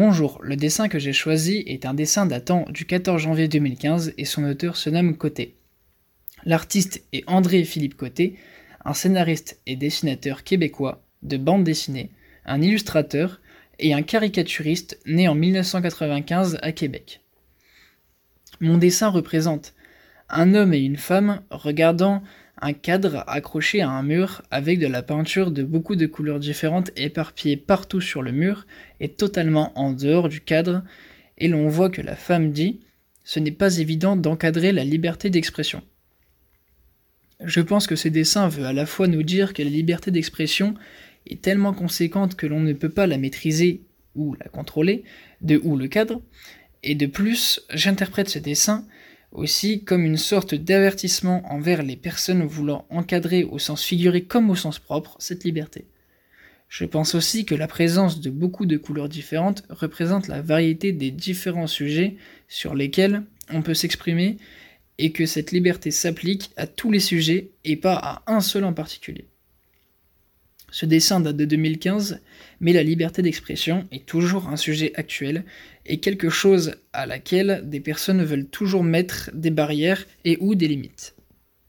Bonjour, le dessin que j'ai choisi est un dessin datant du 14 janvier 2015 et son auteur se nomme Côté. L'artiste est André-Philippe Côté, un scénariste et dessinateur québécois de bande dessinée, un illustrateur et un caricaturiste né en 1995 à Québec. Mon dessin représente un homme et une femme regardant un cadre accroché à un mur avec de la peinture de beaucoup de couleurs différentes éparpillées partout sur le mur et totalement en dehors du cadre, et l'on voit que la femme dit Ce n'est pas évident d'encadrer la liberté d'expression. Je pense que ce dessin veut à la fois nous dire que la liberté d'expression est tellement conséquente que l'on ne peut pas la maîtriser ou la contrôler, de où le cadre, et de plus, j'interprète ce dessin aussi comme une sorte d'avertissement envers les personnes voulant encadrer au sens figuré comme au sens propre cette liberté. Je pense aussi que la présence de beaucoup de couleurs différentes représente la variété des différents sujets sur lesquels on peut s'exprimer et que cette liberté s'applique à tous les sujets et pas à un seul en particulier. Ce dessin date de 2015, mais la liberté d'expression est toujours un sujet actuel et quelque chose à laquelle des personnes veulent toujours mettre des barrières et ou des limites.